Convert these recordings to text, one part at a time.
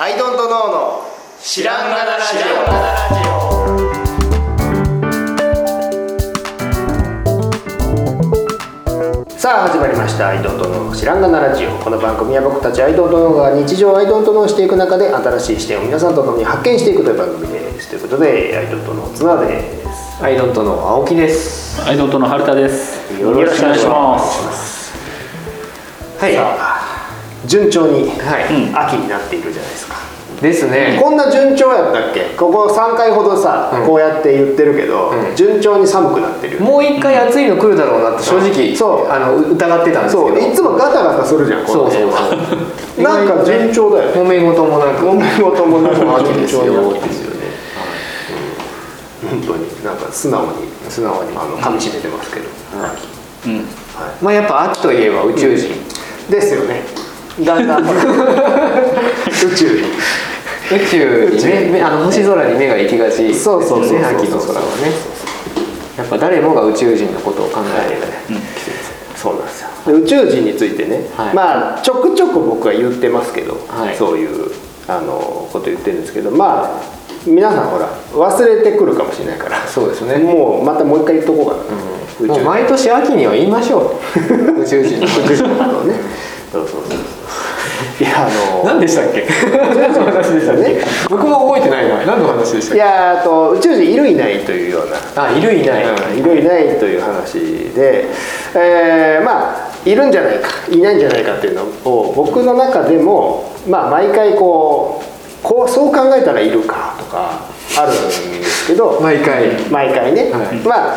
アイドントノーの知らんがなラジオ。さあ始まりました「アイドントノー知らんがなラジオ」この番組は僕たちアイドントノーが日常アイドントノーしていく中で新しい視点を皆さんと共に発見していくという番組です。ということでアイドントノー綱です。アイドントの青木です。アイドントの春田です。よろしくお願いします。はい順調に、はい。秋になっているじゃないですか。ですね。こんな順調やったっけ？ここ3回ほどさ、うん。こうやって言ってるけど、うん。順調に寒くなってる。もう一回暑いの来るだろうなって正直、そう。あの疑ってたんですけど。そう。いつもガタガタするじゃんこのそうそうそう。なんか順調だよね。揉め事もなく。揉め事もなく。秋ですよ。ですよね。本当になんか素直に素直に。あの噛み締めてますけど、秋。うん。はまあやっぱ秋といえば宇宙人。い、ですよねだんだん。宇宙。に宇宙。にね、あの星空に目が行きがちね。そうそうそうそう秋の空はね。やっぱ誰もが宇宙。人のことを考えてるね。そうなんですよで宇宙。人についてね、はいまあちょくちょく僕は言ってますけど、はいそういうあのこと言ってるんですけどまあ皆さんほら忘れてくるかもしれないからそうですね。もうまたもう一回言っとこうかな、もう毎年秋には言いましょう。宇宙。人の宇宙。人のことをねそうそうそういやあの 何でしたっけ？何の話でしたっけ？ね？僕も覚えてないな。何の話でしたっいやあと宇宙人いるいないというようなけ？あ、いるいない。うんいるいないという話で、えーまあいるんじゃないかいないんじゃないかっていうのを僕の中でも、まあ、毎回こうこうそう考えたらいるかとかあるんですけど毎回。毎回ね、はいまあ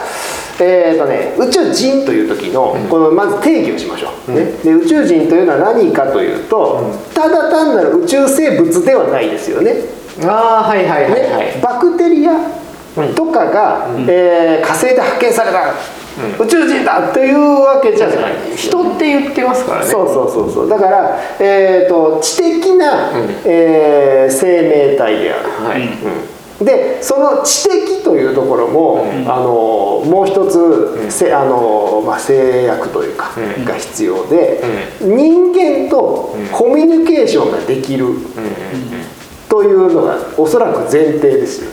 えーとね、宇宙人という時のこのまず定義をしましょう、ね、で宇宙人というのは何かというと、ただ単なる宇宙生物ではないですよね。ああ、はいはいはいはい。ね、バクテリアとかが、えー火星で発見された、宇宙人だというわけじゃない。人って言ってますからね。そうそうそうそう。だから、えー、と知的な、えー生命体である、はい。うんでその知的というところも、あのもう一つ、せあのまあ、制約というか、うん。が必要で、人間とコミュニケーションができる、というのがおそらく前提ですよ、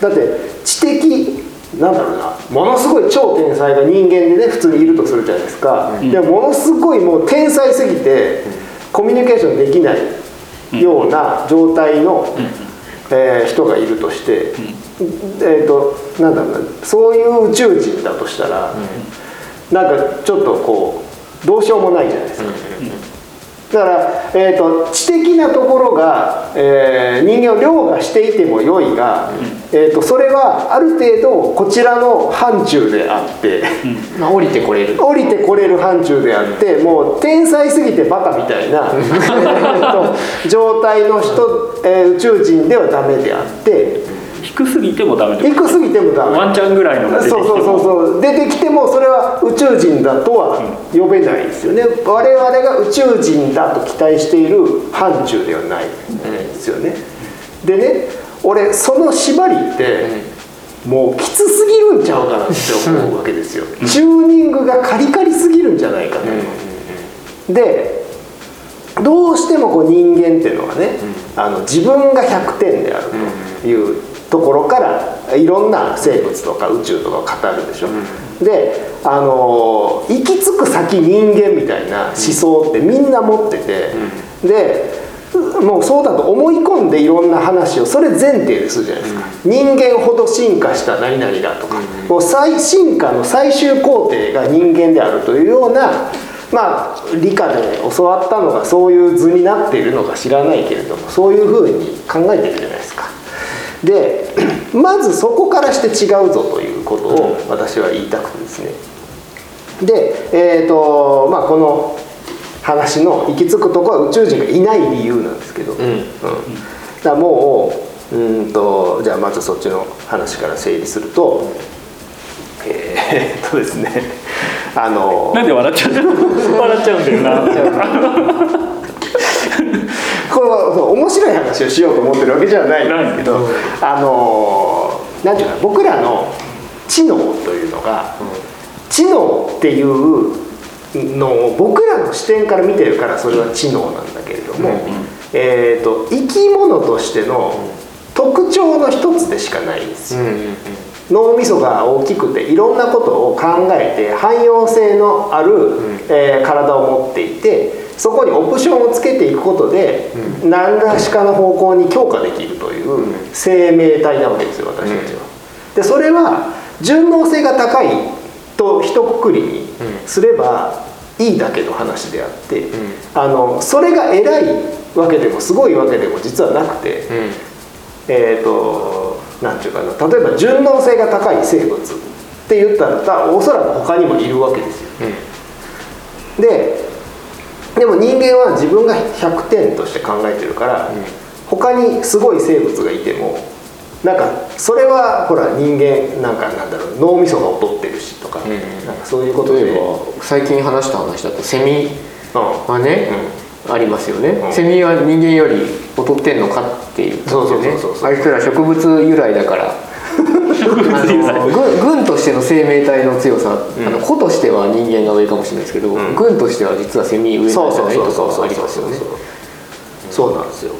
だって知的なんだろうなものすごい超天才が人間でね普通にいるとするじゃないですか、でもものすごいもう天才すぎて、コミュニケーションできないような状態の、えー人がいるとして、えっ、となんだろうなそういう宇宙人だとしたら、なんかちょっとこうどうしようもないじゃないですか。だから、えー、と知的なところが、えー人間を凌駕していても良いが、えー、とそれはある程度こちらの範疇であって、まあ降りてこれる。降りてこれる範疇であってもう天才すぎてバカみたいな、状態の人、えー宇宙人ではダメであって低すぎてもダメで低すぎてもダメ。ワンチャンぐらいのが出てきても。そうそうそうそう。出てきてもそれは宇宙人だとは呼べないですよね。我々が宇宙人だと期待している範疇ではないですよね。でね俺その縛りってもうきつすぎるんちゃうかなって思うわけですよ。チューニングがカリカリすぎるんじゃないかなでどうしてもこう人間っていうのはね、あの自分が100点であるというところからいろんな生物とか宇宙とかを語るでしょ、であの行き着く先人間みたいな思想ってみんな持ってて、でもうそうだと思い込んでいろんな話をそれ前提でするじゃないですか、人間ほど進化した何々だとか、もう最進化の最終工程が人間であるというようなまあ理科で教わったのがそういう図になっているのか知らないけれどもそういうふうに考えてるじゃない。ですかで まずそこからして違うぞということを私は言いたくてですね。でえっ、とまあこの話の行き着くところは宇宙人がいない理由なんですけど、うん。だからもううーんとじゃあまずそっちの話から整理するとえーっとですね。あのなんで笑っちゃう笑っちゃうんだよな こう面白い話をしようと思ってるわけじゃないんですけど、あのなんていうか僕らの知能というのが、知能っていうのを僕らの視点から見てるからそれは知能なんだけれども、えー、と生き物としての特徴の一つでしかないんですよ、うんうん脳みそが大きくていろんなことを考えて汎用性のある、えー体を持っていてそこにオプションをつけていくことで、何らしかの方向に強化できるという生命体なわけですよ私たちは。でそれは順応性が高いと一括りにすればいいだけの話であって、あのそれが偉いわけでもすごいわけでも実はなくて。うんえー、となんていうかな例えば順応性が高い生物って言ったらおそらく他にもいるわけですよ。ででも人間は自分が100点として考えてるから、他にすごい生物がいてもなんかそれはほら人間なんかなんだろう脳みそが劣ってるしとか,、んなんかそういうことで。例えば最近話した話だとセミうん。はね、ありますよね、うん。セミは人間より劣ってんのかっていうそうそうねそうそうそう。あいつら植物由来だから 軍軍としての生命体の強さ、あの個としては人間が上かもしれないですけど、ん。軍としては実はセミ上なんじそうそうゃないとかそうそうそうはありますよねそうなんですよ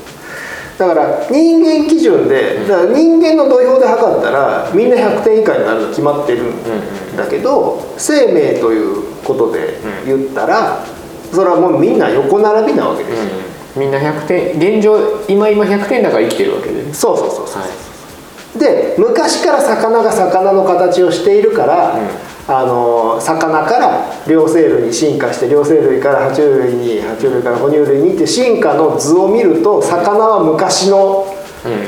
だから人間基準でだから人間の土俵で測ったらみんな100点以下になるの決まってるんだけど生命ということで言ったらそれはもうみんな横並びなわけですよ、みんな100点現状今今100点だから生きてるわけでねそうそうそうそう、はいで昔から魚が魚の形をしているから、あの魚から両生類に進化して両生類から爬虫類に爬虫類から哺乳類にって進化の図を見ると魚は昔の、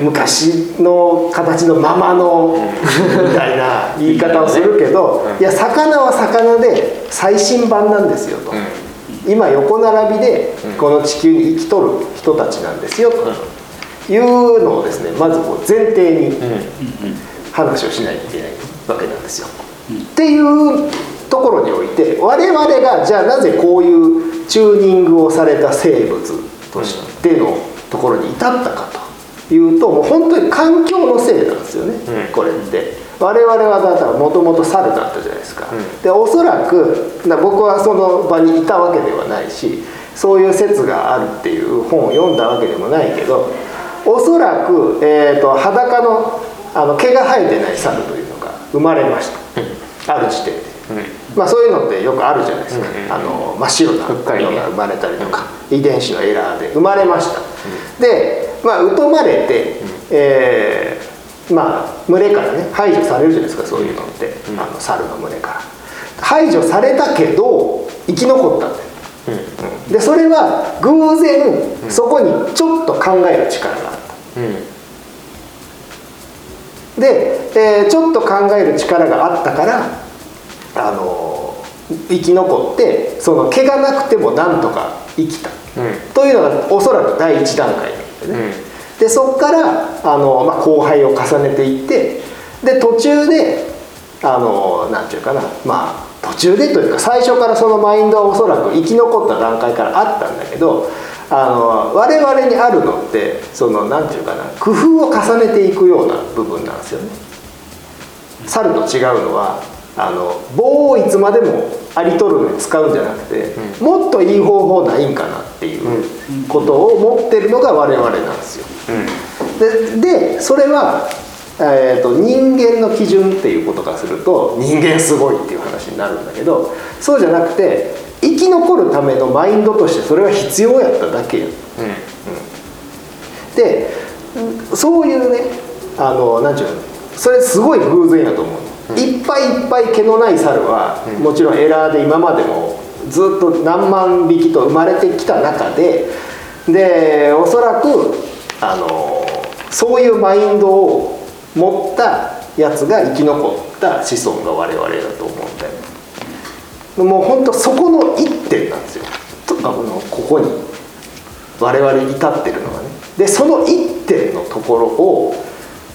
昔の形のままの、みたいな 言い方をするけど、いや魚は魚で最新版なんですよと。今横並びでこの地球に生きとる人たちなんですよというのをですねまずこう前提に話をしないといけないわけなんですよ。っていうところにおいて我々がじゃあなぜこういうチューニングをされた生物としてのところに至ったかというともう本当に環境のせいなんですよね、これって。我々はだからもともと猿だったじゃないですか、でおそらくな僕はその場にいたわけではないしそういう説があるっていう本を読んだわけでもないけどおそらく、えー、と裸のあの毛が生えてない猿というのが生まれました、ある時点で、まあ、そういうのってよくあるじゃないですか、あの真っ白なのが生まれたりとか、遺伝子のエラーで生まれました、で、まあ、疎まれて、えーまあ群れからね排除されるじゃないですかそういうのって、あの猿の群れから。排除されたけど生き残ったんだよ。でそれは偶然そこにちょっと考える力がうん。で、えーちょっと考える力があったからあの生き残ってその毛がなくてもなんとか生きた、うん。というのがおそらく第一段階なんでね、うん。でそこからあの、まあ、後輩を重ねていってで途中であのなんていうかなまあ途中でというか最初からそのマインドはおそらく生き残った段階からあったんだけどあの我々にあるのってそのなんていうかな工夫を重ねていくような部分なんですよね。猿と違うのはあの棒をいつまでもありとるのに使うんじゃなくて、もっといい方法ないんかなっていうことを持ってるのが我々なんですよ。ででそれは、えー、と人間の基準っていうことからすると人間すごいっていう話になるんだけどそうじゃなくて生き残るためのマインドとしてそれは必要やっただけや。でそういうねあのなんていうのそれすごい偶然やと思う、いっぱいいっぱい毛のない猿は、もちろんエラーで今までもずっと何万匹と生まれてきた中ででおそらくあのそういうマインドを持ったやつが生き残った子孫が我々だと思うもう本当そこの一点なんですよ。とあのここに我々に至ってるのはね。でその一点のところを、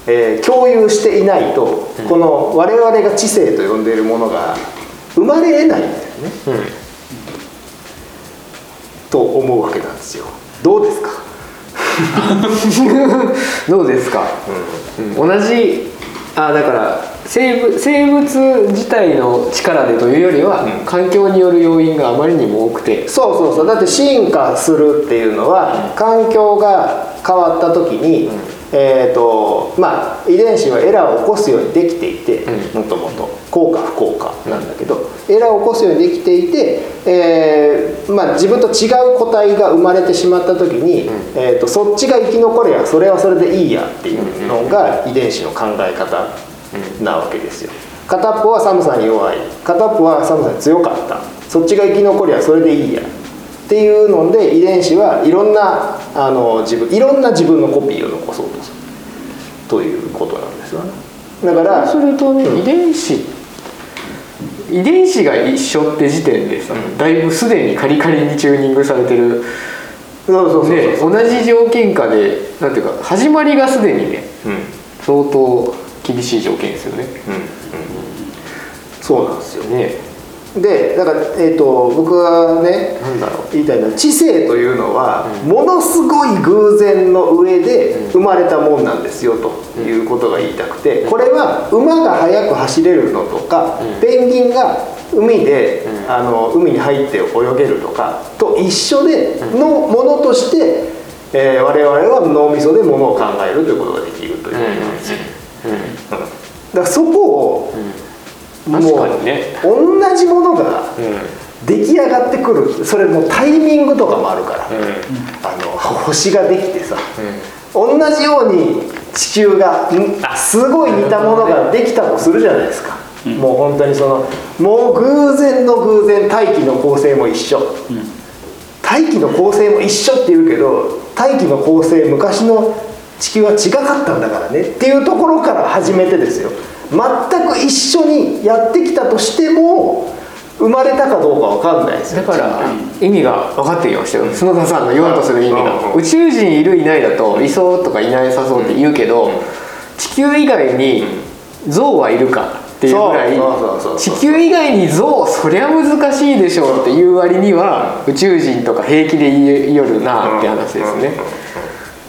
えー共有していないと、この我々が知性と呼んでいるものが生まれえないんだよね、と思うわけなんですよ。どうですか？どうですか、うん。同じあだから生物生物自体の力でというよりは、うん。環境による要因があまりにも多くて。そうそうそう。だって進化するっていうのは、環境が変わった時に、えーとまあ、遺伝子はエラーを起こすようにできていてうもともと。効か不効かなんだけど、エラーを起こすようにできていて、えーまあ、自分と違う個体が生まれてしまった時に、えー、とそっちが生き残れやそれはそれでいいやっていうのが遺伝子の考え方なわけですよ。片っぽは寒さに弱い。片っぽは寒さに強かった。そっちが生き残りゃそれでいいや。っていうので遺伝子はいろんなあの自分いろんな自分のコピーを残そうとする。ということなんですよね。だからそうするとね、うん遺伝子遺伝子が一緒って時点でさ、だいぶすでにカリカリにチューニングされてる。そうそうそうそう、ね同じ条件下でなんていうか始まりがすでにねうんうん。相当厳しい条件ですよね。うんそうなんですよね。でだから、えー、と僕がねなんだろう。言いたいのは知性というのは、ものすごい偶然の上で生まれたもんなんですよということが言いたくてこれは馬が速く走れるのとか、うん。ペンギンが海で、うん。あの海に入って泳げるとかと一緒でのものとして、えー我々は脳みそでものを考えるということができるということなんですよ。うんだからそこを、確かにね。もう同じものがうん。出来上がってくる。それもタイミングとかもあるから、うん。あの星ができてさ。同じように地球がん？すごい似たものができたとするじゃないですか、もう本当にそのもう偶然の偶然大気の構成も一緒、大気の構成も一緒って言うけど大気の構成昔の地球は違かったんだからねっていうところから始めてですよ。全く一緒にやってきたとしても生まれたかどうかわかんないですよ。だから意味が分かってきましたよ角田さんの言わんとする意味が。うん。宇宙人いるいないだといそうとかいないさそうって言うけど地球以外に象はいるかっていうぐらい地球以外に象そりゃ難しいでしょうっていう割には宇宙人とか平気で言いよるなって話ですね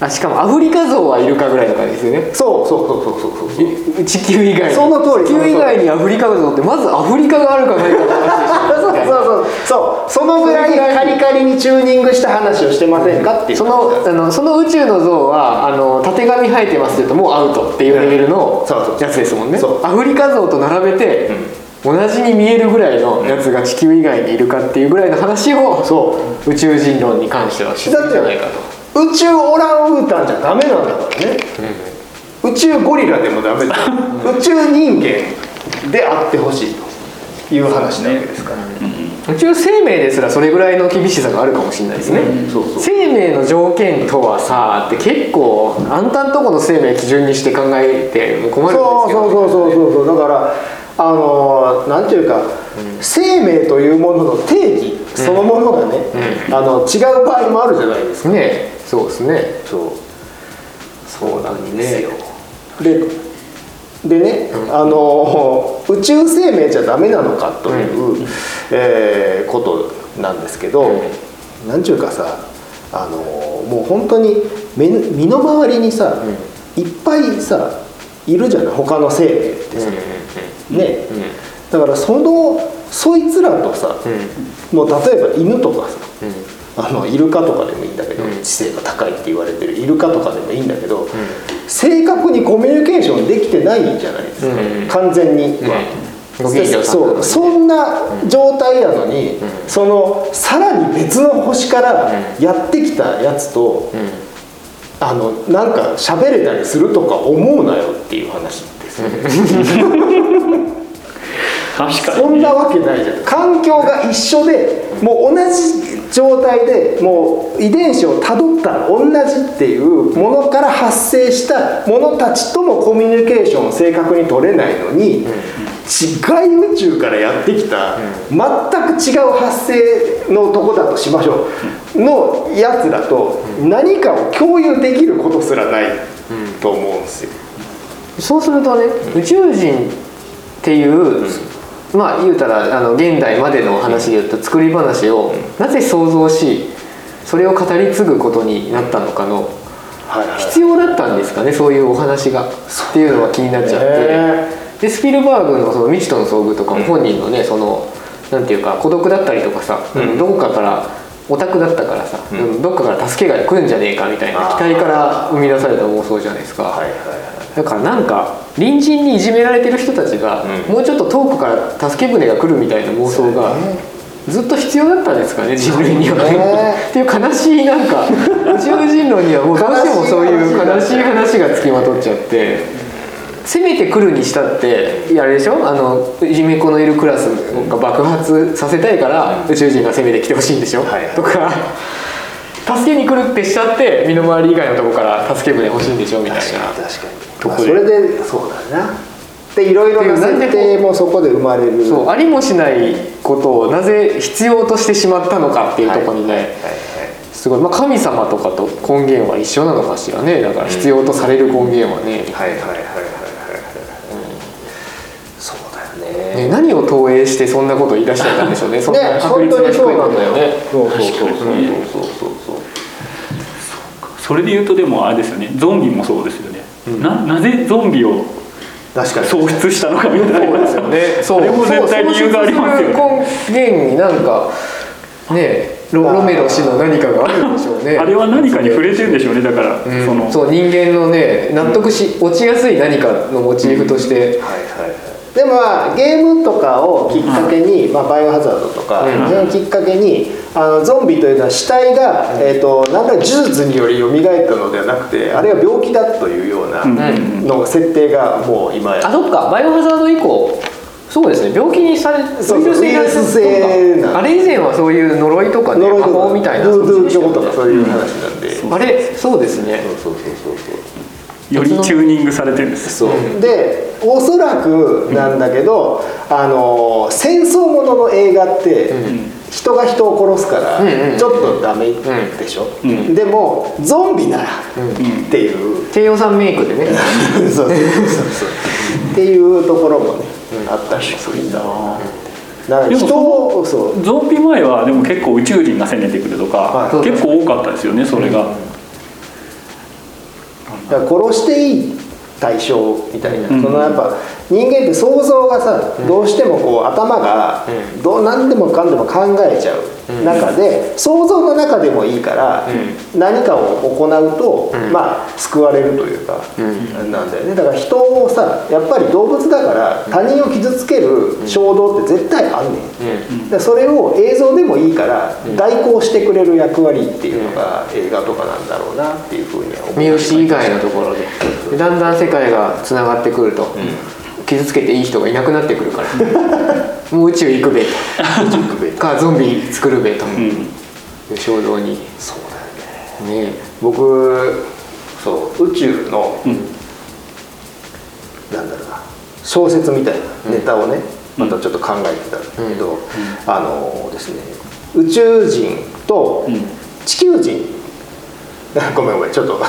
あしかもアフリカ象はいるかぐらいの感じですよね。そうそうそうそうそうそう。地球以外に。その通り地球以外にアフリカ象ってまずアフリカがあるかないかの話 そうでしょそうそうそう。そのぐらいカリカリにチューニングした話をしてませんかっていう。そのあのその宇宙の像はあのたてがみ生えてますって言うともうアウトっていうレベルのやつですもんね。そう。アフリカ像と並べて、同じに見えるぐらいのやつが地球以外にいるかっていうぐらいの話をそう。宇宙人論に関してはしてるんじゃないかと。宇宙オランウータンじゃダメなんだからね、宇宙ゴリラでもダメだ。宇宙人間であってほしいという話なわけですから、宇宙生命ですらそれぐらいの厳しさがあるかもしれないですね、生命の条件とはさって結構あんたんとこの生命基準にして考えても困るんですそうけどそうそうそうそうそう。だからあのなんていうか、生命というものの定義そのものがね、あの違う場合もあるじゃないですか。ねそうですね。そう。そうなんですよ。ででね、あの宇宙生命じゃダメなのかという、えーことなんですけど、なんちゅうかさあのもう本当に目身の回りにさ、いっぱいさいるじゃない他の生命ってさ、ね、だからそのそいつらとさ、もう例えば犬とかさ、あのイルカとかでもいいんだけど、うん。知性が高いって言われてるイルカとかでもいいんだけど、正確にコミュニケーションできてないじゃないですか、うん。完全に。そうそんな状態なのに、そのさらに別の星からやってきたやつと、あのなんか喋れたりするとか思うなよっていう話ですよね。確かそんなわけないじゃん。環境が一緒でもう同じ状態でもう遺伝子をたどったら同じっていうものから発生したものたちともコミュニケーションを正確に取れないのに、違い宇宙からやってきた、全く違う発生のとこだとしましょう、のやつらと何かを共有できることすらないと思うんですよ。そうするとね宇宙人っていう、まあ言うたらあの現代までの話で言うと作り話をなぜ想像しそれを語り継ぐことになったのかの必要だったんですかねそういうお話が。っていうのは気になっちゃって、ね。でスピルバーグのその未知との遭遇とかも本人のねそのなんていうか孤独だったりとかさ、うん。どこかからオタクだったからさ、うん。どっかから助けが来るんじゃねえかみたいな期待から生み出された妄想じゃないですか、はいはいはいだからなんか隣人にいじめられてる人たちが、うん。もうちょっと遠くから助け舟が来るみたいな妄想がずっと必要だったんですかね人類には、ね。っていう悲しいなんか宇宙人論にはもうどうしてもそういう悲しい話がつきまとっちゃって。攻めてくるにしたってあれでしょ？あのいじめっ子のいるクラスが爆発させたいから宇宙人が攻めてきてほしいんでしょ、はいはい。とか助けに来るってしちゃって身の回り以外のとこから助け舟欲しいんでしょみたいな。確かに。こでそれでそうだな。でいろいろな設定もそこで生まれる。そうありもしないことをなぜ必要としてしまったのかっていうところにね、はいはいすごい、まあ、神様とかと根源は一緒なのかしらね。だから必要とされる根源はね,、はいはいはいはいはいはいはいそうだよねね何を投影してそんなこと言い出しちゃったんでしょうねそんなね確率が低いそうなんだよねそうそうそうそうそうそうそうそれで言うとでもあれですよね。ゾンビもそうですよね、ななぜゾンビを確かに。創出したのかみたいなそうですよね。そう。あれも絶対理由がありますよね。そう根源になんかねロロメロ氏の何かがあるんでしょうね。あれは何かに触れてるんでしょうね。だから、うん。その。そう人間のね納得し落ちやすい何かのモチーフとして、はいはいはいでもまあゲームとかをきっかけに、まあ、バイオハザードとか、うん。きっかけにあのゾンビというのは死体が、えー、と何ら呪術により蘇ったのではなくてあれは病気だというようなうん。の設定がもう今や。あそっか。バイオハザード以降そうですね。病気にされそうウイルスになウイルス性あれ以前はそういう呪いとかね魔呪いとか法みたいなそういう話なんで、あれそうですねそうそうそうそうよりチューニングされてるんです。そう。でおそらくなんだけど、あの戦争ものの映画って、人が人を殺すから、うんうん。ちょっとダメでしょ、うん。でもゾンビなら、っていう。低予算メイクでね。そうそうそうそう。っていうところもね、あったりもするんだな。だから人でもそをそう。ゾンビ前はでも結構宇宙人が攻めてくるとか、はい。結構多かったですよねそれが、だから殺していい対象みたいな、うん。そのやっぱ人間って想像がさ、どうしてもこう頭がどう何でもかんでも考えちゃう中で、想像の中でもいいから、何かを行うと、まあ救われるというか、なんだよね。だから人をさやっぱり動物だから他人を傷つける衝動って絶対あんねん、でそれを映像でもいいから代行してくれる役割っていうのが映画とかなんだろうなっていうふうには思三い好以外のところででだんだん世界がつながってくると、傷つけていい人がいなくなってくるから。もう宇宙行くべと。かゾンビ作るべと。うん。衝動に。そうだよね。ね僕そう宇宙の、うん。なんだろうな。小説みたいなネタをね、またちょっと考えてたんだけど、あのですね宇宙人とうん。地球人、ごめんごめんちょっと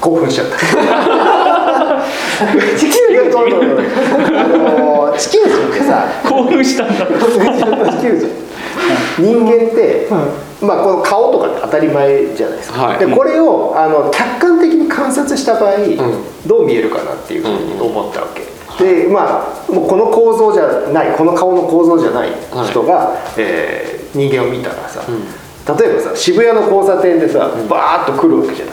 興奮しちゃった地球人ごめんごめんごめんあの地球人ってさ興奮したんだ。地球人人間って、まあ、この顔とかって当たり前じゃないですか、はい。でこれをあの客観的に観察した場合、ん。どう見えるかなっていうふうに思ったわけ、でまあもうこの構造じゃないこの顔の構造じゃない人が、えー人間を見たらさ、例えばさ渋谷の交差点でさ、バーッと来るわけじゃな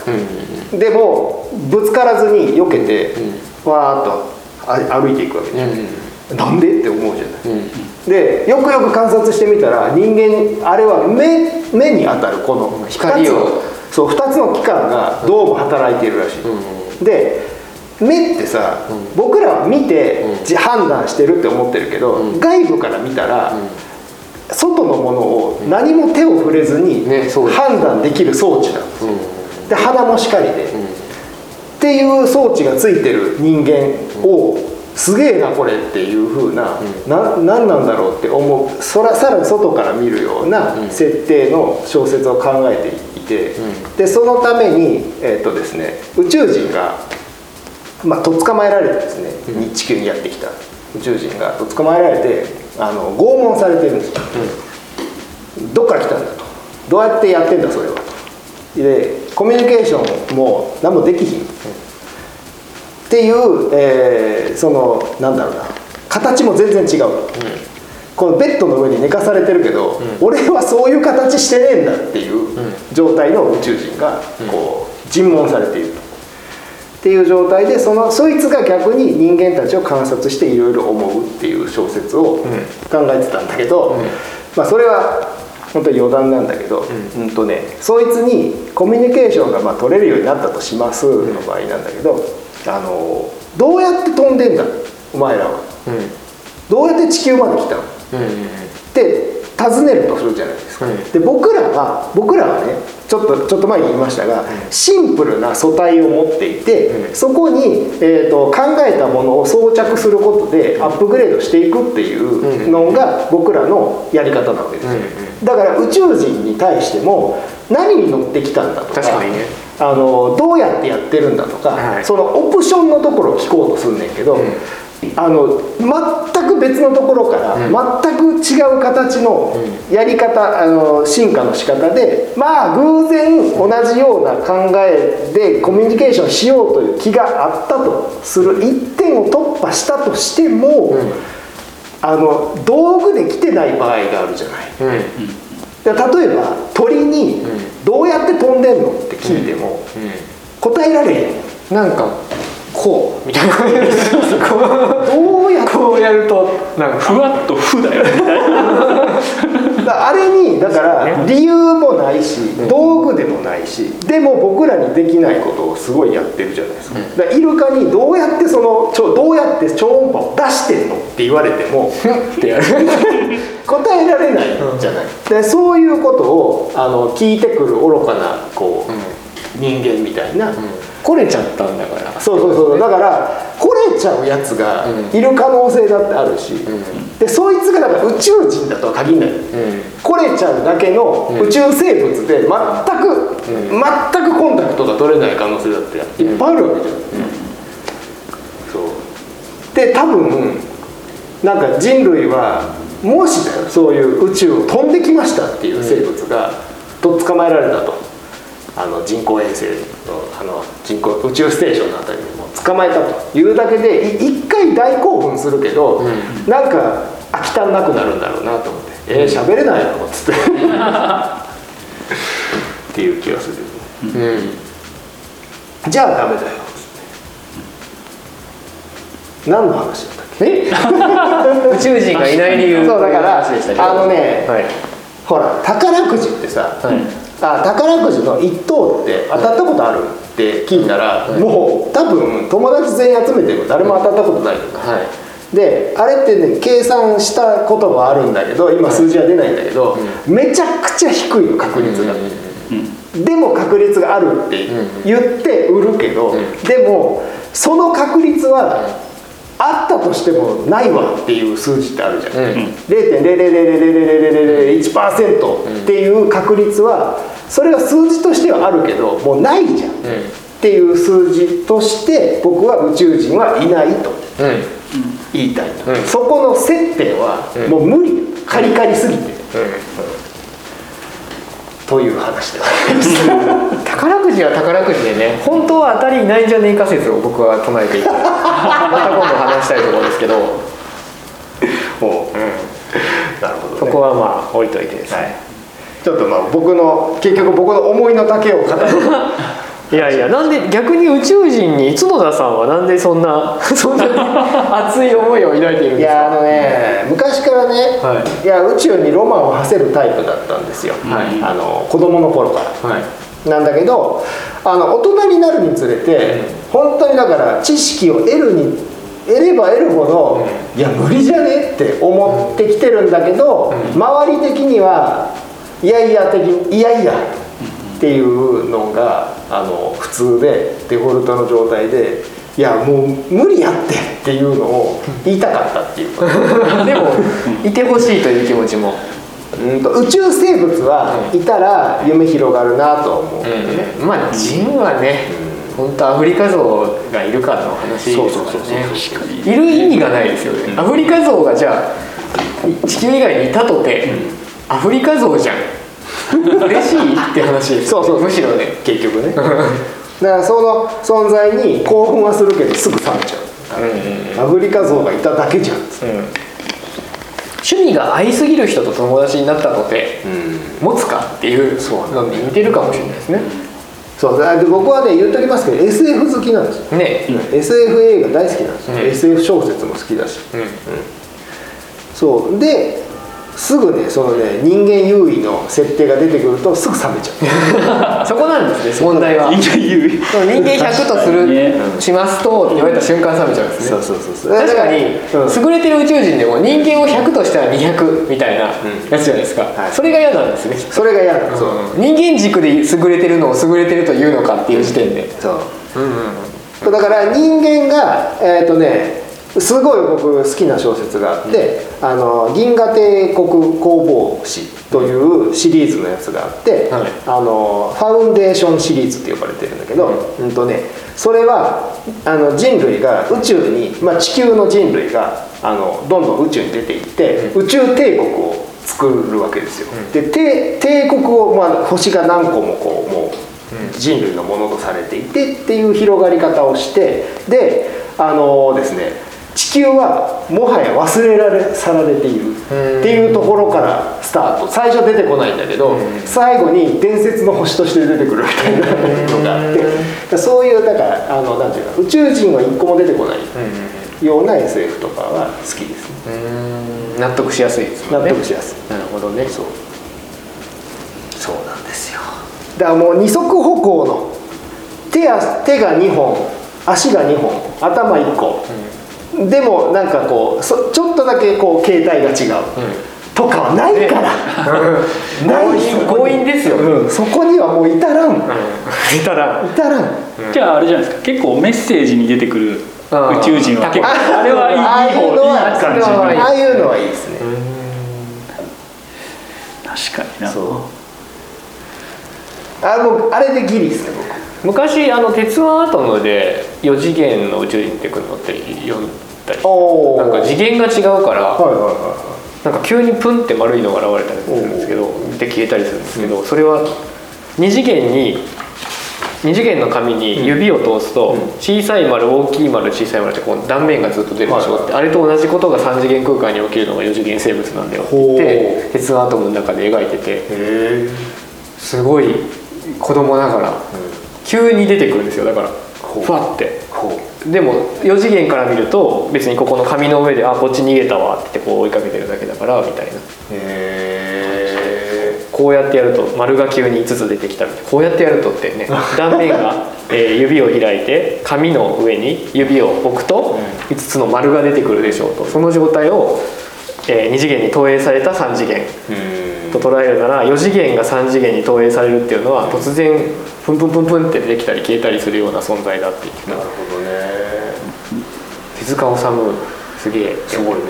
い、でもぶつからずに避けて、わーっとあ歩いていくわけじゃん、なんでって思うじゃない、でよくよく観察してみたら人間あれは目目に当たるこの光を。そう2つの器官がどうも働いているらしい、で目ってさ、僕らは見て、じ判断してるって思ってるけど、外部から見たら、外のものを何も手を触れずに判断できる装置なんですよ、で鼻もしかりで、っていう装置がついてる人間を、すげえなこれっていう風な、な何なんだろうって思う。そらさらに外から見るような設定の小説を考えていて、でそのために、えっとですね、宇宙人が、まあ、とっ捕まえられてですね、に地球にやってきた。宇宙人がとっ捕まえられてあの拷問されてるんですよ、どっから来たんだと。どうやってやってんだそれは。とでコミュニケーションも何もできひん。っっていう、えーそのなんだろうな。形も全然違う、このベッドの上に寝かされてるけど、俺はそういう形してねえんだっていう状態の宇宙人がこう尋問されていると。っていう状態でそのそいつが逆に人間たちを観察していろいろ思うっていう小説を考えてたんだけど、まあ、それは本当に余談なんだけど、うん。とね、そいつにコミュニケーションがまあ取れるようになったとしますの場合なんだけど、あのどうやって飛んでんだ？お前らは。どうやって地球まで来たの？って尋ねるとするじゃないですか、うん。で僕らは僕らはねちょっとちょっと前に言いましたが、シンプルな素体を持っていて、うん。そこに、えー、と考えたものを装着することでアップグレードしていくっていうのが僕らのやり方なわけですだから宇宙人に対しても何に乗ってきたんだとか確かにね。あのどうやってやってるんだとか、はい。そのオプションのところを聞こうとすんねんけど、んあの全く別のところから、うん。全く違う形のやり方、あの進化の仕方でまあ偶然同じような考えでコミュニケーションしようという気があったとする一点を突破したとしても、うん。あの道具で来てない場合があるじゃない。うん。で例えば鳥にうん「どうやって飛んでんの?」って聞いても答えられへん。なんかこうみたいなどうやって。うこうやるとなんかふわっと「ふ」だよね。だあれにだからね。理由もないし道具でもないしでも僕らにできないことをすごいやってるじゃないですか。だイルカにどうやってそのちょどうやって超音波を出してんのって言われても ってやる。答えられないじゃない。でそういうことをあの聞いてくる愚かなこう、人間みたいな、これちゃったんだから。そうそうそう。だから来れちゃうやつがうん。いる可能性だってあるし、でそいつがだから宇宙人だとは限らない、うん。来れちゃうだけの宇宙生物で全く、全くコンタクトが取れない可能性だっていっぱいあるわけじゃん、そう。で多分なんか人類はもしだよそういう宇宙を飛んできましたっていう生物が、と捕まえられたとあの人工衛星のあの人工宇宙ステーションのあたりにも捕まえたというだけでい一回大興奮するけど、なんか飽き足んなくなるんだろうなと思って「えー、喋れないの?」っつって。っていう気がするうん。じゃあダメだよ。何の話だったっけ？え？宇宙人がいない理由そうだからあのねはい。ほら宝くじってさ、はいあ宝くじの1等って当たったことあるって聞いたら、もう多分友達全員集めても誰も当たったことない。とか、はい。であれってね計算したこともあるんだけど今数字は出ないんだけど、めちゃくちゃ低いの確率が、でも確率があるって言って売るけど、でもその確率はあったとしてもないわっていう数字ってあるじゃん、うん。0.000000001%っていう確率はそれが数字としてはあるけどもうないじゃん、っていう数字として僕は宇宙人はいないとうん。言いたいと、うん。そこの接点はうんもう無理。カリカリすぎて、という話で宝くじは宝くじでね本当は当たりいないんじゃねえか説を僕は唱えていて また今度話したいところですけど、もう、なるほど、ね、そこはまあ置いといてですね、はい。ちょっとまあ僕の結局僕の思いの丈を語るいやいやなんで逆に宇宙人に角田さんはなんでそんな そんなに熱い思いを抱いているんですか？いやあのね昔からね、はい。や宇宙にロマンを馳せるタイプだったんですよ、はい。あの子供の頃から。はい。なんだけどあの大人になるにつれて、本当にだから知識を得るに得れば得るほど、いや無理じゃねって思ってきてるん。だけど、周り的にはいやいや的にいやいやっていうのがあの普通でデフォルトの状態でいやもう無理やってっていうのを言いたかったっていう。か。でもいてほしいという気持ちも。うんと宇宙生物はいたら夢広がるなとは思う。けどね、まあ人はね本当アフリカゾウがいるかの話ですからね。そうそうそうそういる意味がないですよね、アフリカゾウがじゃあ地球以外にいたとて、アフリカゾウじゃん嬉しいって話。ですそうそう。むしろね。結局ね。だからその存在に興奮はするけどすぐ冷めちゃう、アフリカゾウがいただけじゃん、趣味が合いすぎる人と友達になったとて、持つかっていうのに似てるかもしれないですね。そう。だで僕はね言っときますけど SF 好きなんですよ、ね、SF 映画大好きなんですよ、うん SF 小説も好きだし。うん。そう。ですぐねそのね人間優位の設定が出てくるとすぐ冷めちゃう。そこなんですね問題は。人間優位。人間100とする、ねしますとって言われた瞬間冷めちゃうんですね。そうそうそうそう。確かに、うん。優れてる宇宙人でも人間を100としたら200みたいなやつじゃないですか、はい。それが嫌なんですね、それが嫌なのそう。人間軸で優れてるのを優れてるというのかっていう時点で、そう。だから人間がえっ、とねすごい僕好きな小説があって「あの銀河帝国工房誌」というシリーズのやつがあって、はい。あのファウンデーションシリーズって呼ばれてるんだけど、うんとね、それはあの人類が宇宙に、まあ、地球の人類があのどんどん宇宙に出ていって、宇宙帝国を作るわけですよ。で帝帝国を、まあ、星が何個もこうもう人類のものとされていてっていう広がり方をしてであのですね地球はもはや忘れられ去られているっていうところからスタート。最初出てこないんだけど最後に伝説の星として出てくるみたいなのがあって。そういうだからあのなんていうか宇宙人は一個も出てこないような SF とかは好きですね。うん。納得しやすいですもん納ね得しやすい。なるほどね。そう。そうなんですよ。だからもう二足歩行の手や手が2本足が2本頭1個、でもなんかこうそちょっとだけこう形態が違う、とかはないから、ない。強引ですよ、うん。そこにはもう至らん、いたら至らん。じゃああれじゃないですか。結構メッセージに出てくる宇宙人は。結構ああれはいいああいい方いうのはいああいうのはいいですね、確かにな。そう。あもうあれでギリですね昔あの「鉄腕アトム」で4次元の宇宙人ってくるのって読んだり。なんか次元が違うからはいはいはなんか急にプンって丸いのが現れたりするんですけどで消えたりするんですけどそれは2次元に2次元の紙に指を通すと小さい丸大きい丸小さい丸ってこう断面がずっと出るでしょ？はいってあれと同じことが3次元空間に起きるのが4次元生物なんだよって言ってほ鉄腕アトムの中で描いてて。すごい子供ながら急に出てくるんですよ。だからふわって。でも4次元から見ると別にここの紙の上で「あこっち逃げたわ」ってこう追いかけてるだけだからみたいな。へこうやってやると丸が急に5つ出てきたみたいな。こうやってやるとってね断面が、えー指を開いて紙の上に指を置くと5つの丸が出てくるでしょうと。その状態を、え2次元に投影された3次元えと捉えるなら4次元が3次元に投影されるっていうのは突然プンプンプンプンって出てきたり消えたりするような存在だっていう。なるほどね。手塚治虫すげえって思うね。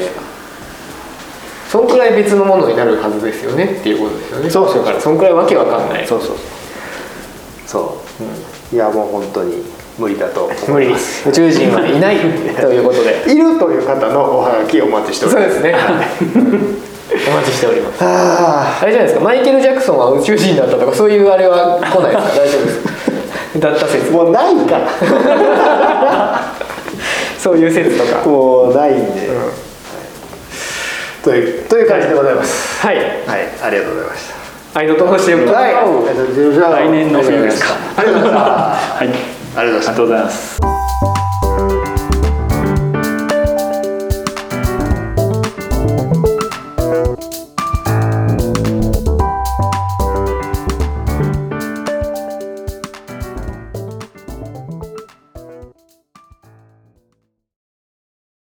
そんくらい別のものになるはずですよねっていうことですよね。そうそう。だからそんくらいわけわかんない。そうそう。そう、いやもう本当に無理だと無理思います。宇宙人はいない。ということで。いるという方のおはがきをお待ちしております。そうですね。お待ちしております。ああれじゃないですか。マイケル・ジャクソンは宇宙人だったとかそういうあれは来ないですか？大丈夫です。だったあ説。もうないから。そういう説とか。もうないんで、というという感じでございます。はい。はい。ありがとうございました。ありがとうございました来年の冬ですか？ありがとうござい。ましたはいありがとうございます。